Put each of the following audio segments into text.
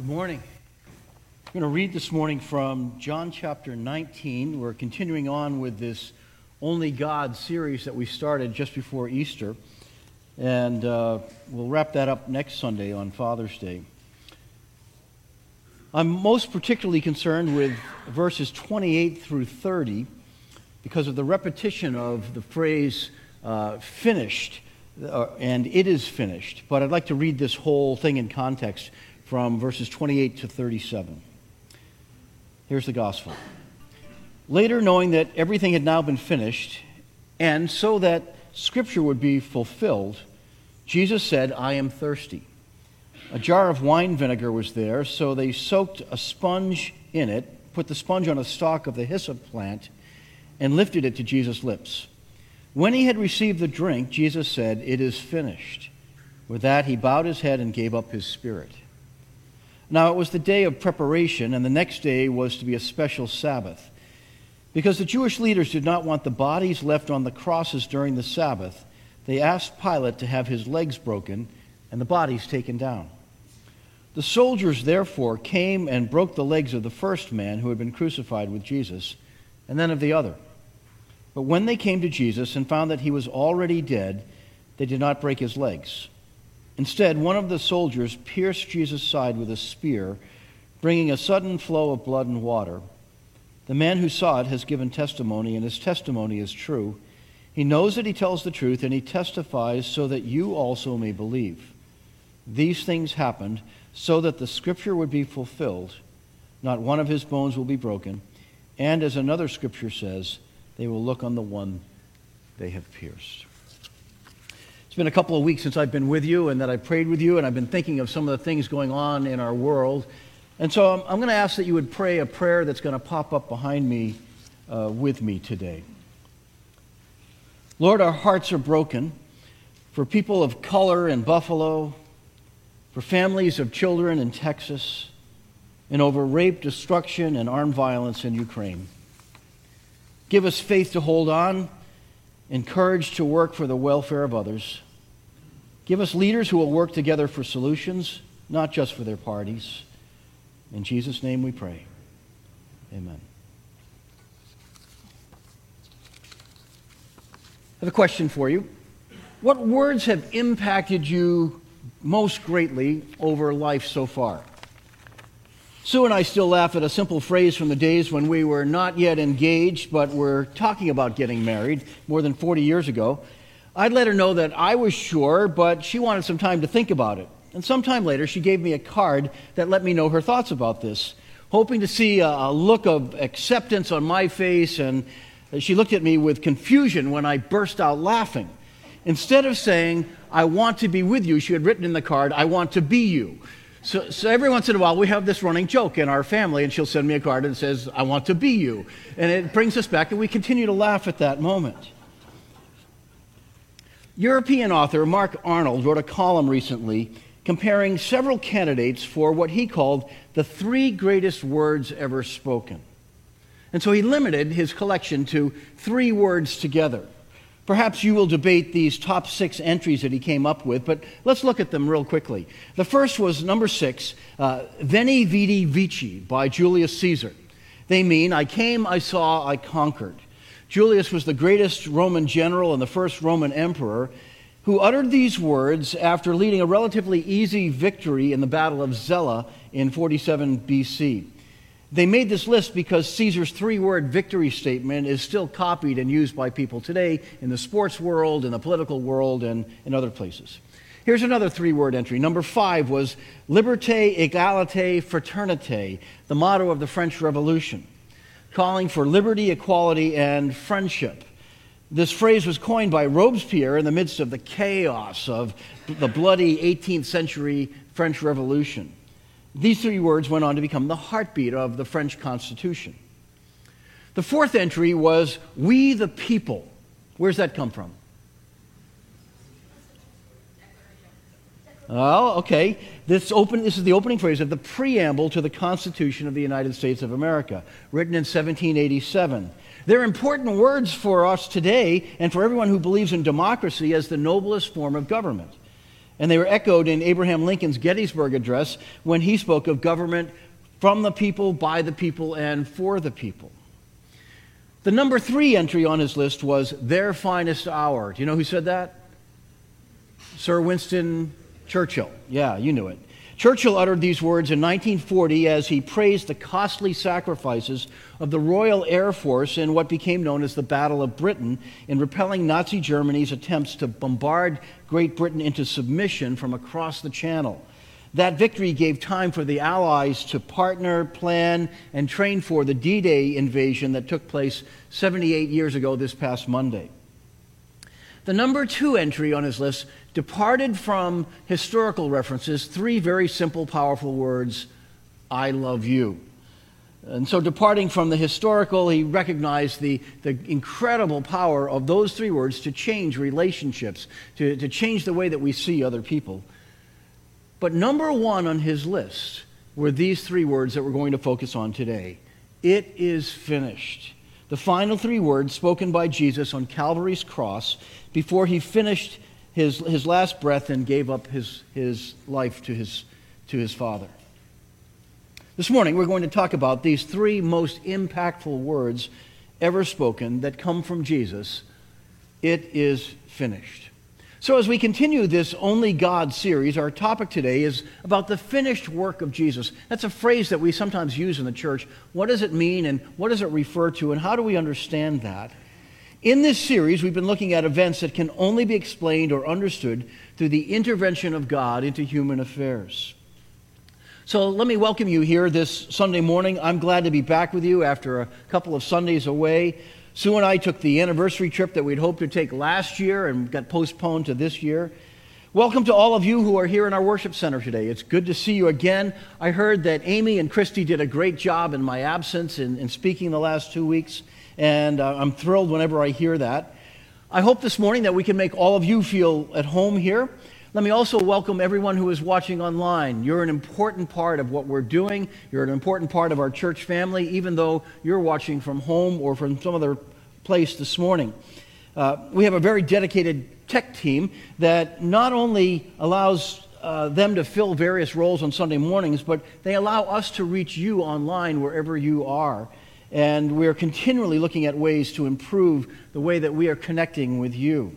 Good morning. I'm going to read this morning from John chapter 19. We're continuing on with this Only God series that we started just before Easter. And uh, we'll wrap that up next Sunday on Father's Day. I'm most particularly concerned with verses 28 through 30 because of the repetition of the phrase uh, finished uh, and it is finished. But I'd like to read this whole thing in context from verses 28 to 37. Here's the gospel. Later, knowing that everything had now been finished, and so that Scripture would be fulfilled, Jesus said, I am thirsty. A jar of wine vinegar was there, so they soaked a sponge in it, put the sponge on a stalk of the hyssop plant, and lifted it to Jesus' lips. When he had received the drink, Jesus said, It is finished. With that, he bowed his head and gave up his spirit. Now it was the day of preparation, and the next day was to be a special Sabbath. Because the Jewish leaders did not want the bodies left on the crosses during the Sabbath, they asked Pilate to have his legs broken and the bodies taken down. The soldiers therefore came and broke the legs of the first man who had been crucified with Jesus, and then of the other. But when they came to Jesus and found that he was already dead, they did not break his legs. Instead, one of the soldiers pierced Jesus' side with a spear, bringing a sudden flow of blood and water. The man who saw it has given testimony, and his testimony is true. He knows that he tells the truth, and he testifies so that you also may believe. These things happened so that the scripture would be fulfilled. Not one of his bones will be broken. And as another scripture says, they will look on the one they have pierced. It's been a couple of weeks since I've been with you and that I've prayed with you, and I've been thinking of some of the things going on in our world. And so I'm, I'm going to ask that you would pray a prayer that's going to pop up behind me uh, with me today. Lord, our hearts are broken for people of color in Buffalo, for families of children in Texas, and over rape, destruction, and armed violence in Ukraine. Give us faith to hold on encouraged to work for the welfare of others. Give us leaders who will work together for solutions, not just for their parties. In Jesus' name we pray. Amen. I have a question for you. What words have impacted you most greatly over life so far? Sue and I still laugh at a simple phrase from the days when we were not yet engaged, but were talking about getting married more than 40 years ago. I'd let her know that I was sure, but she wanted some time to think about it. And sometime later, she gave me a card that let me know her thoughts about this, hoping to see a look of acceptance on my face. And she looked at me with confusion when I burst out laughing. Instead of saying, I want to be with you, she had written in the card, I want to be you. So, so every once in a while, we have this running joke in our family, and she'll send me a card and says, I want to be you. And it brings us back, and we continue to laugh at that moment. European author Mark Arnold wrote a column recently comparing several candidates for what he called the three greatest words ever spoken. And so he limited his collection to three words together. Perhaps you will debate these top six entries that he came up with, but let's look at them real quickly. The first was number six, uh, Veni Vidi Vici by Julius Caesar. They mean, I came, I saw, I conquered. Julius was the greatest Roman general and the first Roman emperor who uttered these words after leading a relatively easy victory in the Battle of Zela in 47 BC. They made this list because Caesar's three word victory statement is still copied and used by people today in the sports world, in the political world, and in other places. Here's another three word entry. Number five was Liberté, Égalité, Fraternité, the motto of the French Revolution, calling for liberty, equality, and friendship. This phrase was coined by Robespierre in the midst of the chaos of the bloody 18th century French Revolution. These three words went on to become the heartbeat of the French Constitution. The fourth entry was We the People. Where's that come from? Oh, okay. This, open, this is the opening phrase of the preamble to the Constitution of the United States of America, written in 1787. They're important words for us today and for everyone who believes in democracy as the noblest form of government. And they were echoed in Abraham Lincoln's Gettysburg Address when he spoke of government from the people, by the people, and for the people. The number three entry on his list was their finest hour. Do you know who said that? Sir Winston Churchill. Yeah, you knew it. Churchill uttered these words in 1940 as he praised the costly sacrifices of the Royal Air Force in what became known as the Battle of Britain in repelling Nazi Germany's attempts to bombard Great Britain into submission from across the Channel. That victory gave time for the Allies to partner, plan, and train for the D Day invasion that took place 78 years ago this past Monday. The number two entry on his list departed from historical references, three very simple, powerful words I love you. And so, departing from the historical, he recognized the, the incredible power of those three words to change relationships, to, to change the way that we see other people. But number one on his list were these three words that we're going to focus on today It is finished. The final three words spoken by Jesus on Calvary's cross before he finished his, his last breath and gave up his, his life to his, to his Father. This morning, we're going to talk about these three most impactful words ever spoken that come from Jesus It is finished. So, as we continue this Only God series, our topic today is about the finished work of Jesus. That's a phrase that we sometimes use in the church. What does it mean, and what does it refer to, and how do we understand that? In this series, we've been looking at events that can only be explained or understood through the intervention of God into human affairs. So let me welcome you here this Sunday morning. I'm glad to be back with you after a couple of Sundays away. Sue and I took the anniversary trip that we'd hoped to take last year and got postponed to this year. Welcome to all of you who are here in our worship center today. It's good to see you again. I heard that Amy and Christy did a great job in my absence in, in speaking the last two weeks and uh, I'm thrilled whenever I hear that. I hope this morning that we can make all of you feel at home here. Let me also welcome everyone who is watching online. You're an important part of what we're doing. You're an important part of our church family, even though you're watching from home or from some other place this morning. Uh, we have a very dedicated tech team that not only allows uh, them to fill various roles on Sunday mornings, but they allow us to reach you online wherever you are. And we're continually looking at ways to improve the way that we are connecting with you.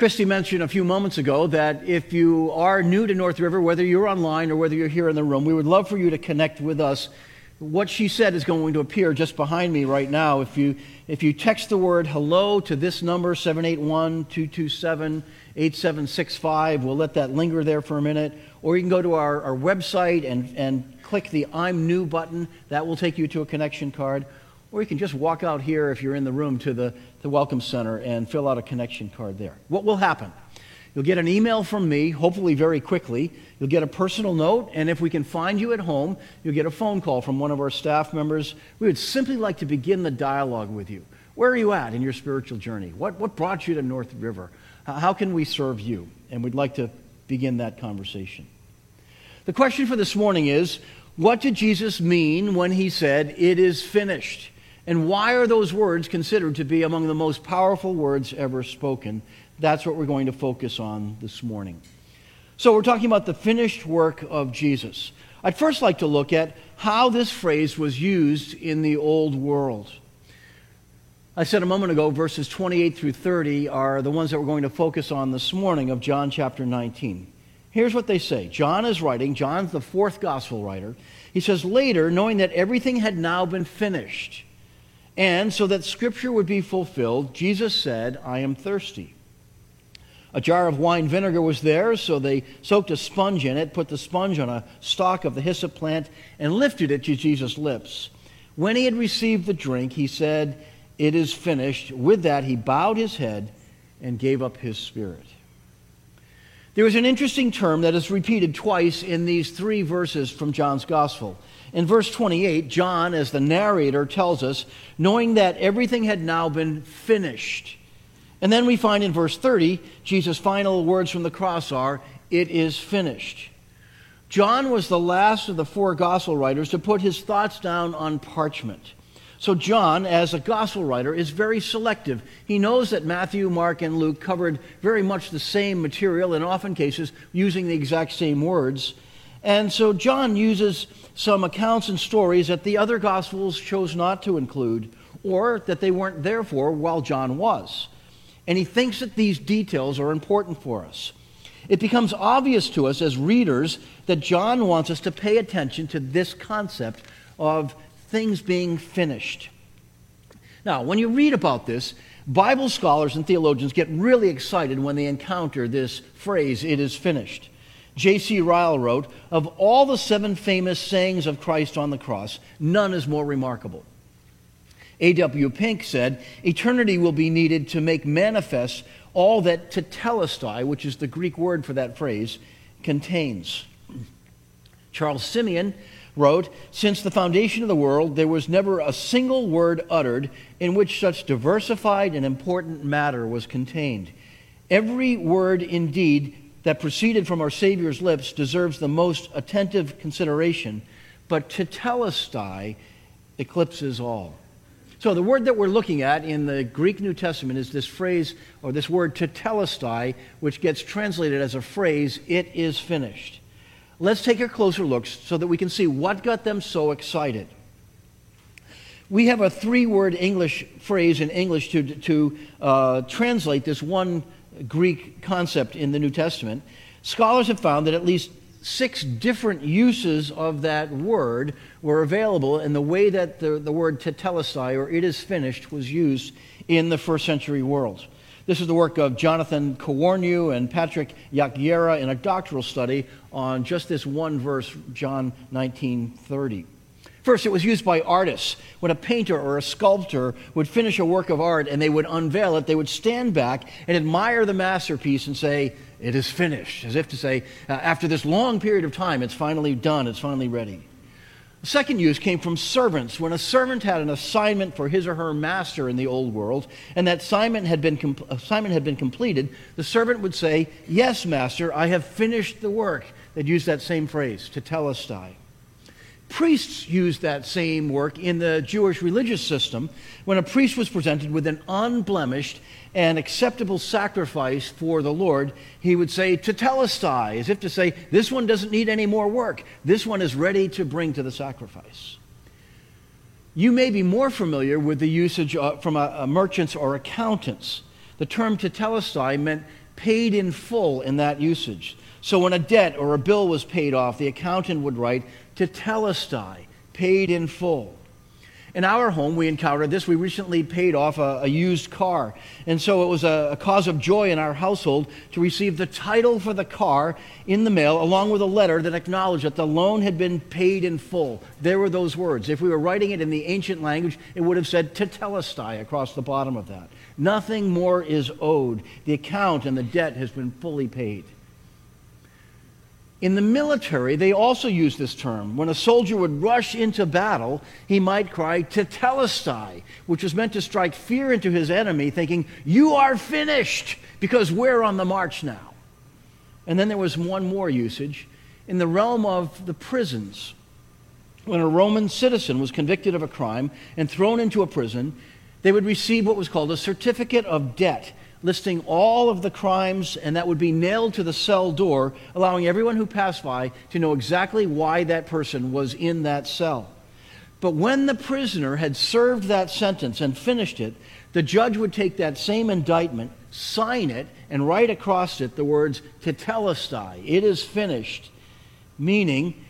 Christy mentioned a few moments ago that if you are new to North River, whether you're online or whether you're here in the room, we would love for you to connect with us. What she said is going to appear just behind me right now. If you, if you text the word hello to this number, 781 227 8765, we'll let that linger there for a minute. Or you can go to our, our website and, and click the I'm new button. That will take you to a connection card. Or you can just walk out here if you're in the room to the, the Welcome Center and fill out a connection card there. What will happen? You'll get an email from me, hopefully very quickly. You'll get a personal note, and if we can find you at home, you'll get a phone call from one of our staff members. We would simply like to begin the dialogue with you. Where are you at in your spiritual journey? What, what brought you to North River? How can we serve you? And we'd like to begin that conversation. The question for this morning is what did Jesus mean when he said, It is finished? And why are those words considered to be among the most powerful words ever spoken? That's what we're going to focus on this morning. So, we're talking about the finished work of Jesus. I'd first like to look at how this phrase was used in the old world. I said a moment ago, verses 28 through 30 are the ones that we're going to focus on this morning of John chapter 19. Here's what they say John is writing, John's the fourth gospel writer. He says, Later, knowing that everything had now been finished, and so that scripture would be fulfilled, Jesus said, I am thirsty. A jar of wine vinegar was there, so they soaked a sponge in it, put the sponge on a stalk of the hyssop plant, and lifted it to Jesus' lips. When he had received the drink, he said, It is finished. With that, he bowed his head and gave up his spirit. There is an interesting term that is repeated twice in these three verses from John's Gospel. In verse 28, John, as the narrator, tells us, knowing that everything had now been finished. And then we find in verse 30, Jesus' final words from the cross are, It is finished. John was the last of the four gospel writers to put his thoughts down on parchment. So, John, as a gospel writer, is very selective. He knows that Matthew, Mark, and Luke covered very much the same material, in often cases using the exact same words. And so, John uses some accounts and stories that the other gospels chose not to include, or that they weren't there for while John was. And he thinks that these details are important for us. It becomes obvious to us as readers that John wants us to pay attention to this concept of things being finished. Now, when you read about this, Bible scholars and theologians get really excited when they encounter this phrase, it is finished. J.C. Ryle wrote, Of all the seven famous sayings of Christ on the cross, none is more remarkable. A.W. Pink said, Eternity will be needed to make manifest all that tetelestai, which is the Greek word for that phrase, contains. Charles Simeon wrote, Since the foundation of the world, there was never a single word uttered in which such diversified and important matter was contained. Every word, indeed, that proceeded from our Savior's lips deserves the most attentive consideration, but tetelestai eclipses all. So the word that we're looking at in the Greek New Testament is this phrase, or this word tetelestai, which gets translated as a phrase, it is finished. Let's take a closer look so that we can see what got them so excited. We have a three word English phrase in English to, to uh, translate this one Greek concept in the New Testament. Scholars have found that at least six different uses of that word were available in the way that the, the word tetelestai, or it is finished, was used in the first century world. This is the work of Jonathan Kawarnew and Patrick Yakyera in a doctoral study on just this one verse, John 19:30. First, it was used by artists. When a painter or a sculptor would finish a work of art and they would unveil it, they would stand back and admire the masterpiece and say, It is finished, as if to say, uh, after this long period of time, it's finally done, it's finally ready. The second use came from servants. When a servant had an assignment for his or her master in the old world, and that assignment had been, com- assignment had been completed, the servant would say, Yes, master, I have finished the work. They'd use that same phrase, tetelestai. Priests used that same work in the Jewish religious system when a priest was presented with an unblemished and acceptable sacrifice for the Lord. He would say, "To Tetelestai, as if to say, this one doesn't need any more work. This one is ready to bring to the sacrifice. You may be more familiar with the usage uh, from a, a merchants or accountants. The term "to tetelestai meant paid in full in that usage. So when a debt or a bill was paid off, the accountant would write "to tetelestai, paid in full. In our home, we encountered this. We recently paid off a, a used car. And so it was a, a, cause of joy in our household to receive the title for the car in the mail, along with a letter that acknowledged that the loan had been paid in full. There were those words. If we were writing it in the ancient language, it would have said tetelestai across the bottom of that. Nothing more is owed. The account and the debt has been fully paid. In the military, they also use this term. When a soldier would rush into battle, he might cry tetelestai, which was meant to strike fear into his enemy, thinking, You are finished, because we're on the march now. And then there was one more usage in the realm of the prisons. When a Roman citizen was convicted of a crime and thrown into a prison, they would receive what was called a certificate of debt listing all of the crimes, and that would be nailed to the cell door, allowing everyone who passed by to know exactly why that person was in that cell. But when the prisoner had served that sentence and finished it, the judge would take that same indictment, sign it, and write across it the words tetelestai, it is finished, meaning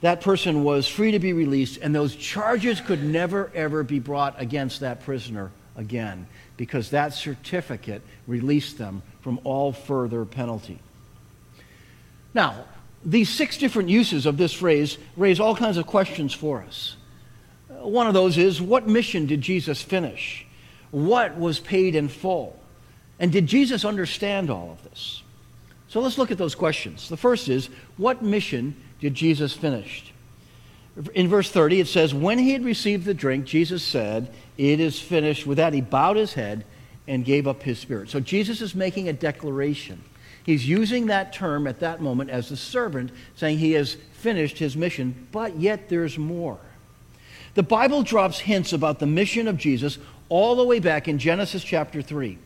that person was free to be released, and those charges could never, ever be brought against that prisoner again because that certificate released them from all further penalty. Now, these six different uses of this phrase raise all kinds of questions for us. One of those is what mission did Jesus finish? What was paid in full? And did Jesus understand all of this? So let's look at those questions. The first is what mission did Jesus finish? In verse 30, it says, When he had received the drink, Jesus said, It is finished. With that, he bowed his head and gave up his spirit. So Jesus is making a declaration. He's using that term at that moment as the servant, saying he has finished his mission, but yet there's more. The Bible drops hints about the mission of Jesus all the way back in Genesis chapter 3.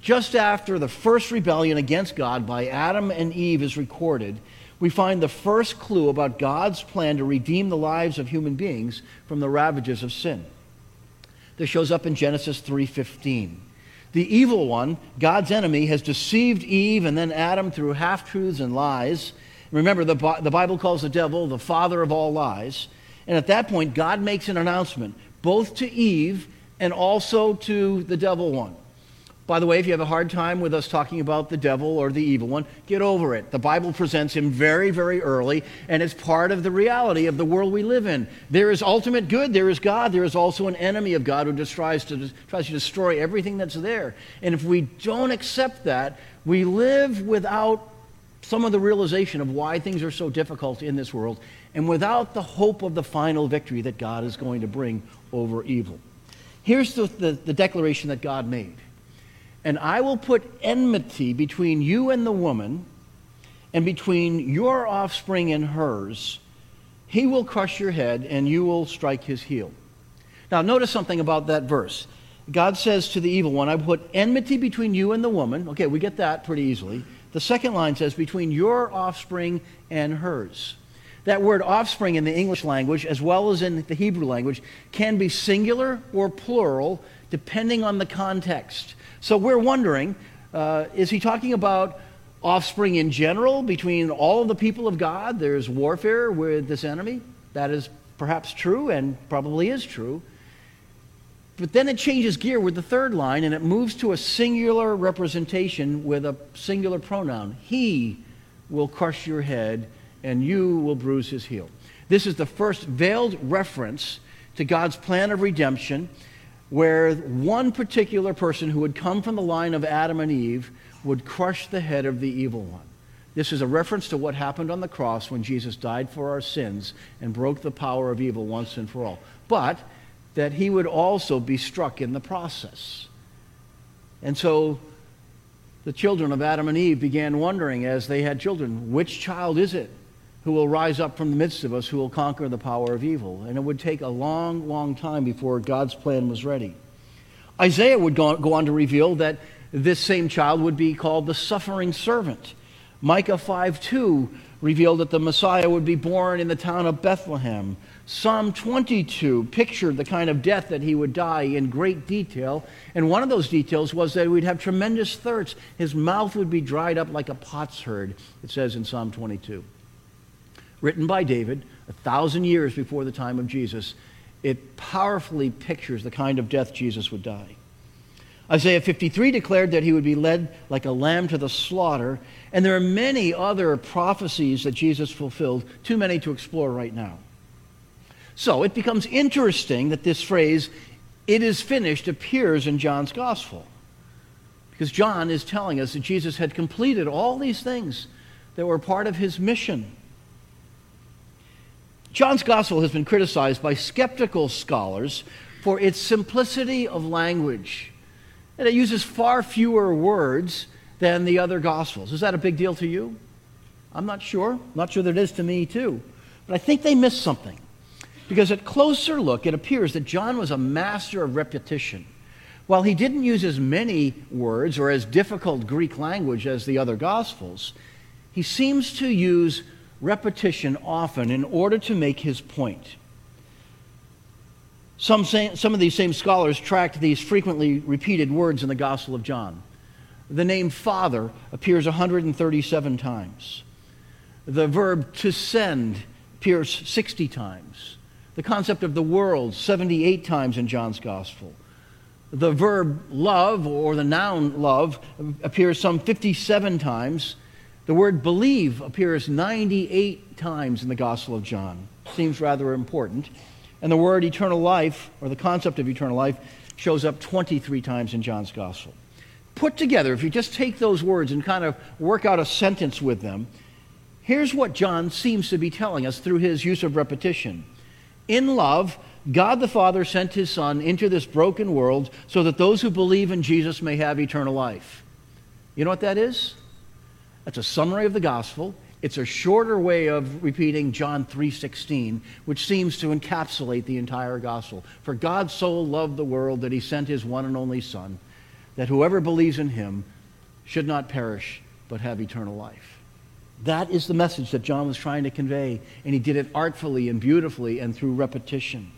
Just after the first rebellion against God by Adam and Eve is recorded, we find the first clue about God's plan to redeem the lives of human beings from the ravages of sin. This shows up in Genesis 3:15. The evil one, God's enemy, has deceived Eve and then Adam through half-truths and lies. Remember, the, the Bible calls the devil the father of all lies. And at that point, God makes an announcement, both to Eve and also to the devil one. By the way, if you have a hard time with us talking about the devil or the evil one, get over it. The Bible presents him very, very early, and it's part of the reality of the world we live in. There is ultimate good, there is God, there is also an enemy of God who just tries to, tries to destroy everything that's there. And if we don't accept that, we live without some of the realization of why things are so difficult in this world, and without the hope of the final victory that God is going to bring over evil. Here's the, the, the declaration that God made and I will put enmity between you and the woman, and between your offspring and hers. He will crush your head, and you will strike his heel. Now, notice something about that verse. God says to the evil one, I put enmity between you and the woman. Okay, we get that pretty easily. The second line says, between your offspring and hers. That word offspring in the English language, as well as in the Hebrew language, can be singular or plural depending on the context. So we're wondering uh, is he talking about offspring in general between all of the people of God? There's warfare with this enemy. That is perhaps true and probably is true. But then it changes gear with the third line and it moves to a singular representation with a singular pronoun. He will crush your head and you will bruise his heel. This is the first veiled reference to God's plan of redemption where one particular person who would come from the line of Adam and Eve would crush the head of the evil one. This is a reference to what happened on the cross when Jesus died for our sins and broke the power of evil once and for all. But that he would also be struck in the process. And so the children of Adam and Eve began wondering as they had children, which child is it who will rise up from the midst of us, who will conquer the power of evil. And it would take a long, long time before God's plan was ready. Isaiah would go on to reveal that this same child would be called the suffering servant. Micah 5 2 revealed that the Messiah would be born in the town of Bethlehem. Psalm 22 pictured the kind of death that he would die in great detail. And one of those details was that he would have tremendous thirst. His mouth would be dried up like a potsherd, it says in Psalm 22 written by David a thousand years before the time of Jesus, it powerfully pictures the kind of death Jesus would die. Isaiah 53 declared that he would be led like a lamb to the slaughter, and there are many other prophecies that Jesus fulfilled, too many to explore right now. So it becomes interesting that this phrase, it is finished, appears in John's gospel. Because John is telling us that Jesus had completed all these things that were part of his mission. John's gospel has been criticized by skeptical scholars for its simplicity of language. And it uses far fewer words than the other gospels. Is that a big deal to you? I'm not sure. I'm not sure that it is to me, too. But I think they missed something. Because at closer look, it appears that John was a master of repetition. While he didn't use as many words or as difficult Greek language as the other gospels, he seems to use repetition often in order to make his point. Some, say, some of these same scholars tracked these frequently repeated words in the Gospel of John. The name Father appears 137 times. The verb to send appears 60 times. The concept of the world, 78 times in John's Gospel. The verb love, or the noun love, appears some 57 times. The word believe appears 98 times in the Gospel of John. Seems rather important. And the word eternal life, or the concept of eternal life, shows up 23 times in John's Gospel. Put together, if you just take those words and kind of work out a sentence with them, here's what John seems to be telling us through his use of repetition. In love, God the Father sent his Son into this broken world so that those who believe in Jesus may have eternal life. You know what that is? That's a summary of the gospel. It's a shorter way of repeating John 3:16, which seems to encapsulate the entire gospel. For God so loved the world that he sent his one and only son, that whoever believes in him should not perish but have eternal life. That is the message that John was trying to convey, and he did it artfully and beautifully and through repetition.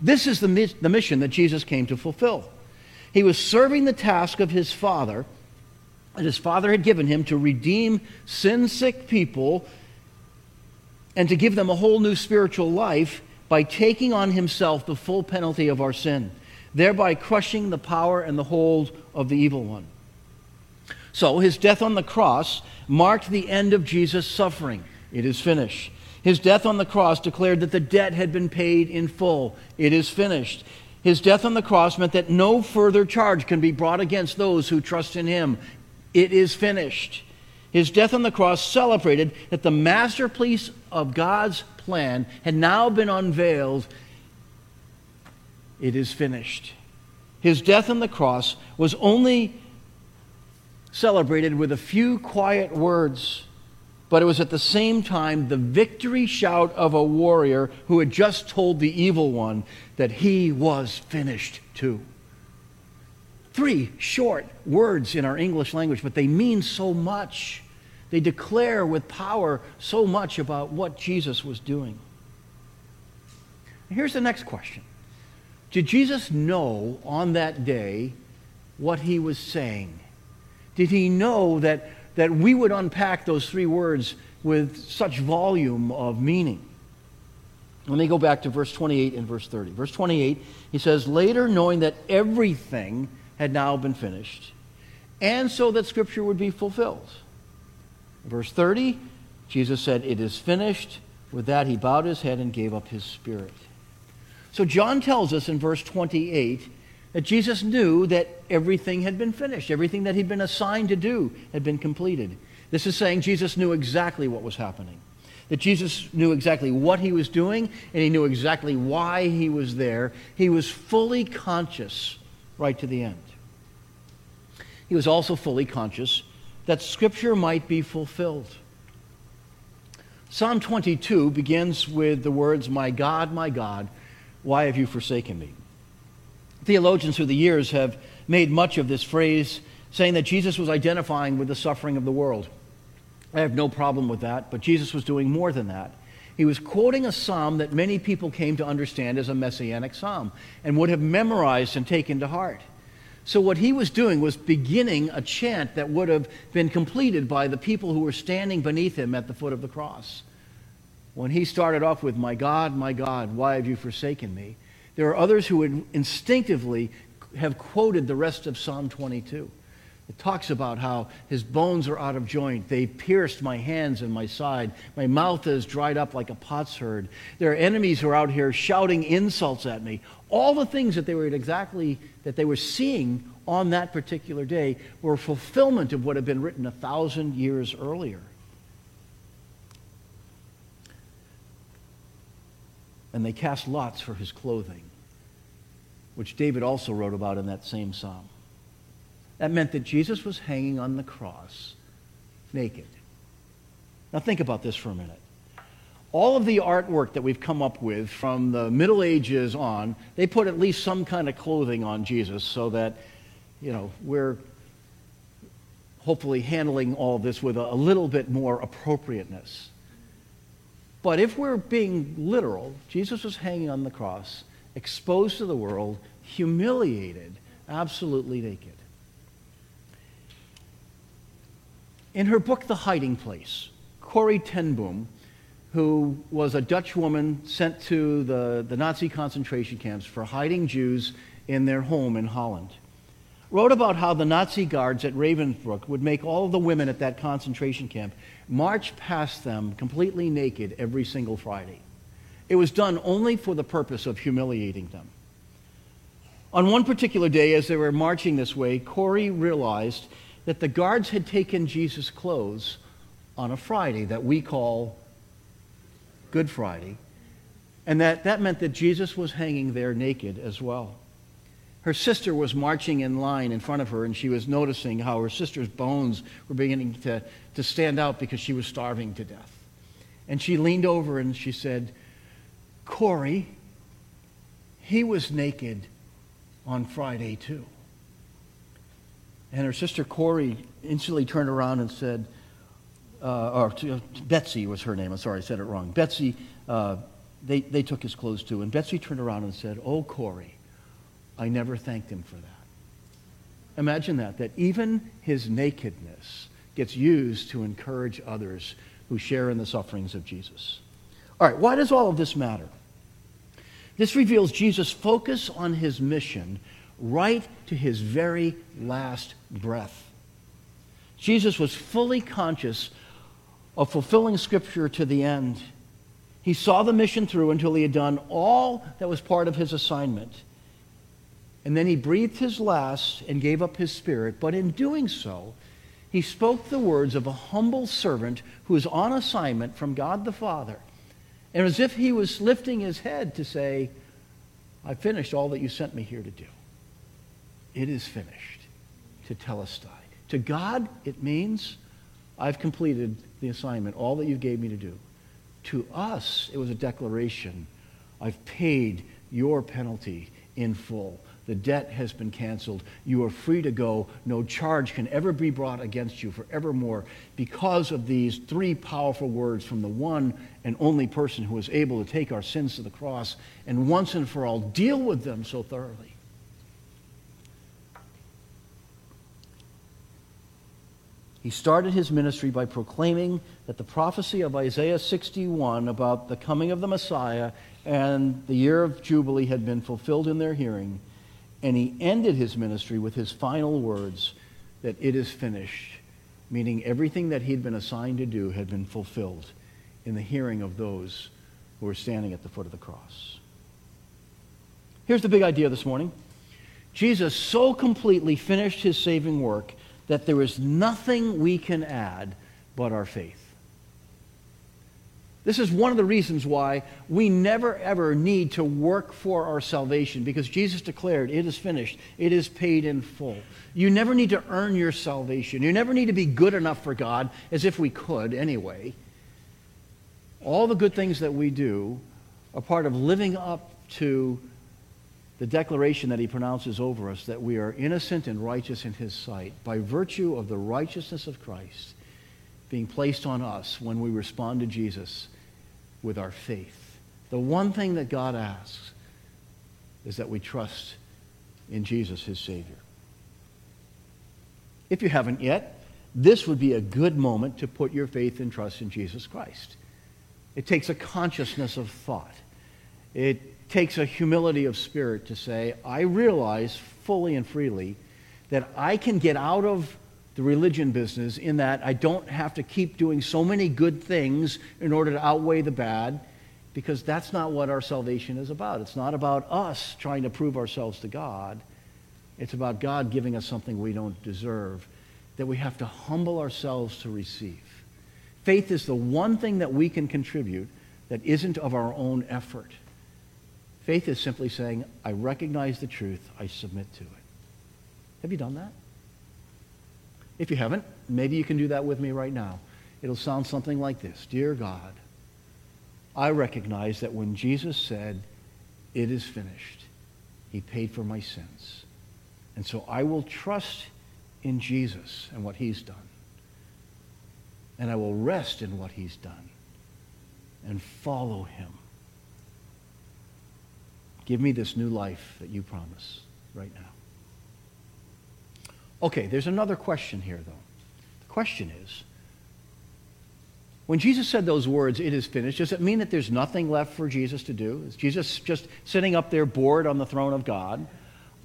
This is the, the mission that Jesus came to fulfill. He was serving the task of his Father that his Father had given him to redeem sin sick people and to give them a whole new spiritual life by taking on himself the full penalty of our sin, thereby crushing the power and the hold of the evil one. So, his death on the cross marked the end of Jesus' suffering. It is finished. His death on the cross declared that the debt had been paid in full. It is finished. His death on the cross meant that no further charge can be brought against those who trust in him. It is finished. His death on the cross celebrated that the masterpiece of God's plan had now been unveiled. It is finished. His death on the cross was only celebrated with a few quiet words, but it was at the same time the victory shout of a warrior who had just told the evil one that he was finished too. Three short words in our English language, but they mean so much. They declare with power so much about what Jesus was doing. Here's the next question Did Jesus know on that day what he was saying? Did he know that, that we would unpack those three words with such volume of meaning? Let me go back to verse 28 and verse 30. Verse 28, he says, Later, knowing that everything had now been finished, and so that Scripture would be fulfilled. Verse 30, Jesus said, It is finished. With that, he bowed his head and gave up his spirit. So John tells us in verse 28 that Jesus knew that everything had been finished, everything that he'd been assigned to do had been completed. This is saying Jesus knew exactly what was happening. That Jesus knew exactly what he was doing and he knew exactly why he was there. He was fully conscious right to the end. He was also fully conscious that Scripture might be fulfilled. Psalm 22 begins with the words, My God, my God, why have you forsaken me? Theologians through the years have made much of this phrase, saying that Jesus was identifying with the suffering of the world. I have no problem with that, but Jesus was doing more than that. He was quoting a psalm that many people came to understand as a messianic psalm and would have memorized and taken to heart. So, what he was doing was beginning a chant that would have been completed by the people who were standing beneath him at the foot of the cross. When he started off with, My God, my God, why have you forsaken me? There are others who would instinctively have quoted the rest of Psalm 22. It talks about how his bones are out of joint. They pierced my hands and my side. My mouth is dried up like a potsherd. There are enemies who are out here shouting insults at me. All the things that they were exactly that they were seeing on that particular day were fulfillment of what had been written a thousand years earlier. And they cast lots for his clothing, which David also wrote about in that same psalm. That meant that Jesus was hanging on the cross naked. Now, think about this for a minute. All of the artwork that we've come up with from the Middle Ages on, they put at least some kind of clothing on Jesus so that, you know, we're hopefully handling all this with a, a little bit more appropriateness. But if we're being literal, Jesus was hanging on the cross, exposed to the world, humiliated, absolutely naked. In her book, The Hiding Place, Corrie ten Boom, who was a Dutch woman sent to the, the Nazi concentration camps for hiding Jews in their home in Holland, wrote about how the Nazi guards at Ravensbrück would make all the women at that concentration camp march past them completely naked every single Friday. It was done only for the purpose of humiliating them. On one particular day, as they were marching this way, Corrie realized that the guards had taken Jesus' clothes on a Friday that we call Good Friday, and that that meant that Jesus was hanging there naked as well. her sister was marching in line in front of her, and she was noticing how her sister's bones were beginning to, to stand out because she was starving to death. And she leaned over and she said, Corrie, he was naked on Friday too. And her sister Corrie instantly turned around and said, uh, or uh, Betsy was her name. I'm sorry, I said it wrong. Betsy, uh, they, they took his clothes too. And Betsy turned around and said, Oh, Corrie, I never thanked him for that. Imagine that, that even his nakedness gets used to encourage others who share in the sufferings of Jesus. All right, why does all of this matter? This reveals Jesus' focus on his mission right to his very last breath. Jesus was fully conscious of fulfilling Scripture to the end. He saw the mission through until he had done all that was part of his assignment. And then he breathed his last and gave up his spirit. But in doing so, he spoke the words of a humble servant who is on assignment from God the Father. And as if he was lifting his head to say, I finished all that you sent me here to do. It is finished. Tetelestai. To God, it means I've completed the assignment, all that you gave me to do. To us, it was a declaration I've paid your penalty in full. The debt has been canceled. You are free to go. No charge can ever be brought against you forevermore because of these three powerful words from the one and only person who was able to take our sins to the cross and once and for all deal with them so thoroughly. He started his ministry by proclaiming that the prophecy of Isaiah 61 about the coming of the Messiah and the year of Jubilee had been fulfilled in their hearing. And he ended his ministry with his final words that it is finished, meaning everything that he'd been assigned to do had been fulfilled in the hearing of those who were standing at the foot of the cross. Here's the big idea this morning Jesus so completely finished his saving work that there is nothing we can add but our faith. This is one of the reasons why we never ever need to work for our salvation because Jesus declared, It is finished, it is paid in full. You never need to earn your salvation. You never need to be good enough for God, as if we could anyway. All the good things that we do are part of living up to the declaration that he pronounces over us that we are innocent and righteous in his sight by virtue of the righteousness of Christ being placed on us when we respond to Jesus with our faith. The one thing that God asks is that we trust in Jesus, his Savior. If you haven't yet, this would be a good moment to put your faith and trust in Jesus Christ. It takes a consciousness of thought. It takes a humility of spirit to say, I realize fully and freely that I can get out of the religion business in that I don't have to keep doing so many good things in order to outweigh the bad, because that's not what our salvation is about. It's not about us trying to prove ourselves to God. It's about God giving us something we don't deserve, that we have to humble ourselves to receive. Faith is the one thing that we can contribute that isn't of our own effort. Faith is simply saying, I recognize the truth, I submit to it. Have you done that? If you haven't, maybe you can do that with me right now. It'll sound something like this Dear God, I recognize that when Jesus said, It is finished, he paid for my sins. And so I will trust in Jesus and what he's done. And I will rest in what he's done and follow him Give me this new life that you promise right now. Okay, there's another question here, though. The question is when Jesus said those words, it is finished, does it mean that there's nothing left for Jesus to do? Is Jesus just sitting up there bored on the throne of God?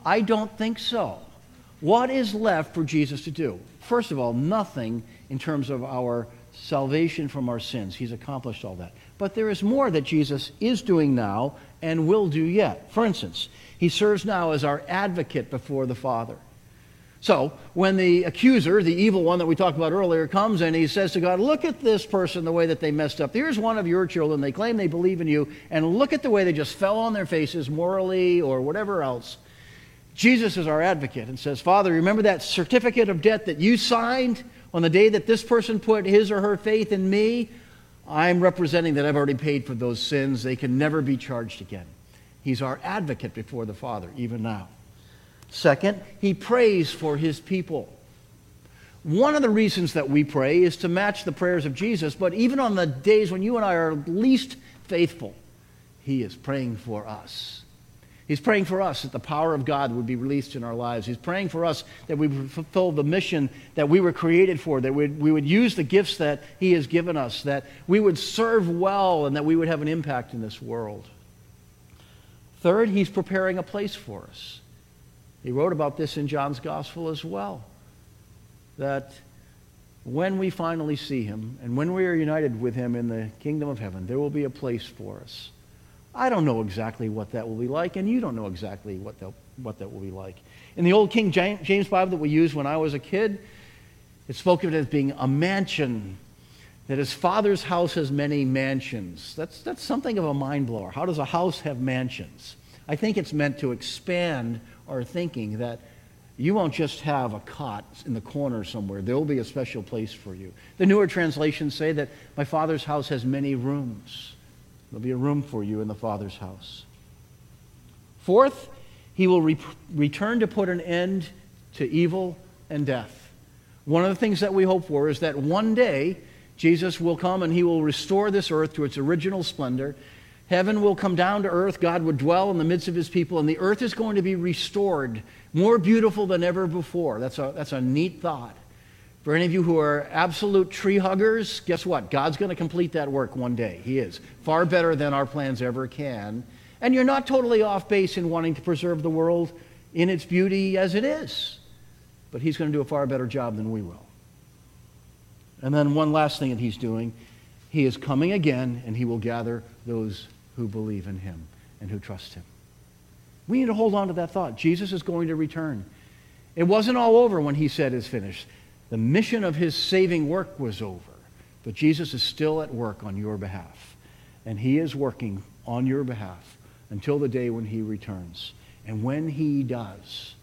I don't think so. What is left for Jesus to do? First of all, nothing in terms of our salvation from our sins. He's accomplished all that. But there is more that Jesus is doing now and will do yet. For instance, he serves now as our advocate before the Father. So, when the accuser, the evil one that we talked about earlier, comes and he says to God, Look at this person, the way that they messed up. Here's one of your children. They claim they believe in you, and look at the way they just fell on their faces morally or whatever else. Jesus is our advocate and says, Father, remember that certificate of debt that you signed on the day that this person put his or her faith in me? I'm representing that I've already paid for those sins. They can never be charged again. He's our advocate before the Father, even now. Second, he prays for his people. One of the reasons that we pray is to match the prayers of Jesus, but even on the days when you and I are least faithful, he is praying for us. He's praying for us that the power of God would be released in our lives. He's praying for us that we would fulfill the mission that we were created for, that we would use the gifts that He has given us, that we would serve well, and that we would have an impact in this world. Third, He's preparing a place for us. He wrote about this in John's Gospel as well. That when we finally see Him and when we are united with Him in the kingdom of heaven, there will be a place for us. I don't know exactly what that will be like, and you don't know exactly what that, what that will be like. In the old King James Bible that we used when I was a kid, it spoke of it as being a mansion, that his father's house has many mansions. That's, that's something of a mind blower. How does a house have mansions? I think it's meant to expand our thinking that you won't just have a cot in the corner somewhere. There will be a special place for you. The newer translations say that my Father's house has many rooms. There'll be a room for you in the Father's house. Fourth, he will re- return to put an end to evil and death. One of the things that we hope for is that one day Jesus will come and he will restore this earth to its original splendor Heaven will come down to earth. God would dwell in the midst of his people, and the earth is going to be restored, more beautiful than ever before. That's a, that's a neat thought. For any of you who are absolute tree huggers, guess what? God's going to complete that work one day. He is. Far better than our plans ever can. And you're not totally off base in wanting to preserve the world in its beauty as it is. But he's going to do a far better job than we will. And then one last thing that he's doing, he is coming again and he will gather those who believe in him and who trust him. We need to hold on to that thought. Jesus is going to return. It wasn't all over when he said it's finished. The mission of his saving work was over. But Jesus is still at work on your behalf. And he is working on your behalf until the day when he returns. And when he does,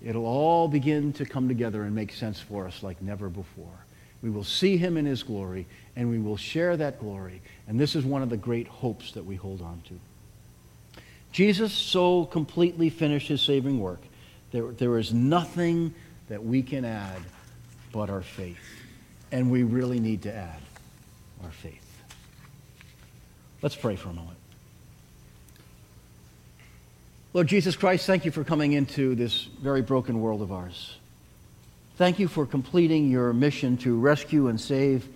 it'll all begin to come together and make sense for us like never before. We will see him in his glory, and we will share that glory. And this is one of the great hopes that we hold on to. Jesus so completely finished his saving work. There, there is nothing that we can add but our faith. And we really need to add our faith. Let's pray for a moment. Lord Jesus Christ, thank you for coming into this very broken world of ours. Thank you for completing your mission to rescue and save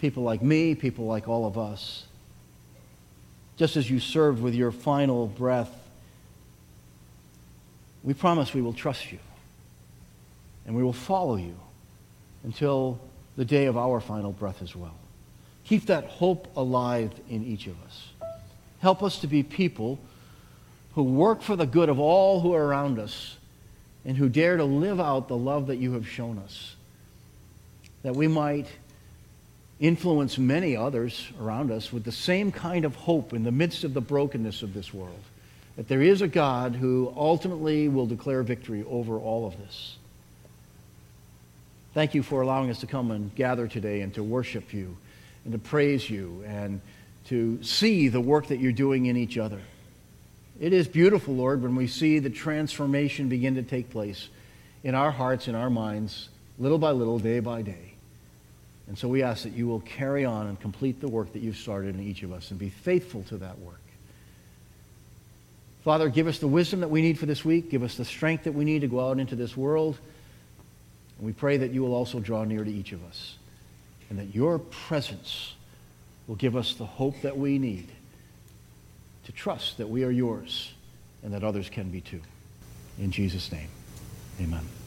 people like me, people like all of us. Just as you served with your final breath, we promise we will trust you and we will follow you until the day of our final breath as well. Keep that hope alive in each of us. Help us to be people who work for the good of all who are around us and who dare to live out the love that you have shown us, that we might influence many others around us with the same kind of hope in the midst of the brokenness of this world. That there is a God who ultimately will declare victory over all of this. Thank you for allowing us to come and gather today and to worship you and to praise you and to see the work that you're doing in each other. It is beautiful, Lord, when we see the transformation begin to take place in our hearts, in our minds, little by little, day by day. And so we ask that you will carry on and complete the work that you've started in each of us and be faithful to that work. Father, give us the wisdom that we need for this week. Give us the strength that we need to go out into this world. And we pray that you will also draw near to each of us and that your presence will give us the hope that we need to trust that we are yours and that others can be too. In Jesus' name, amen.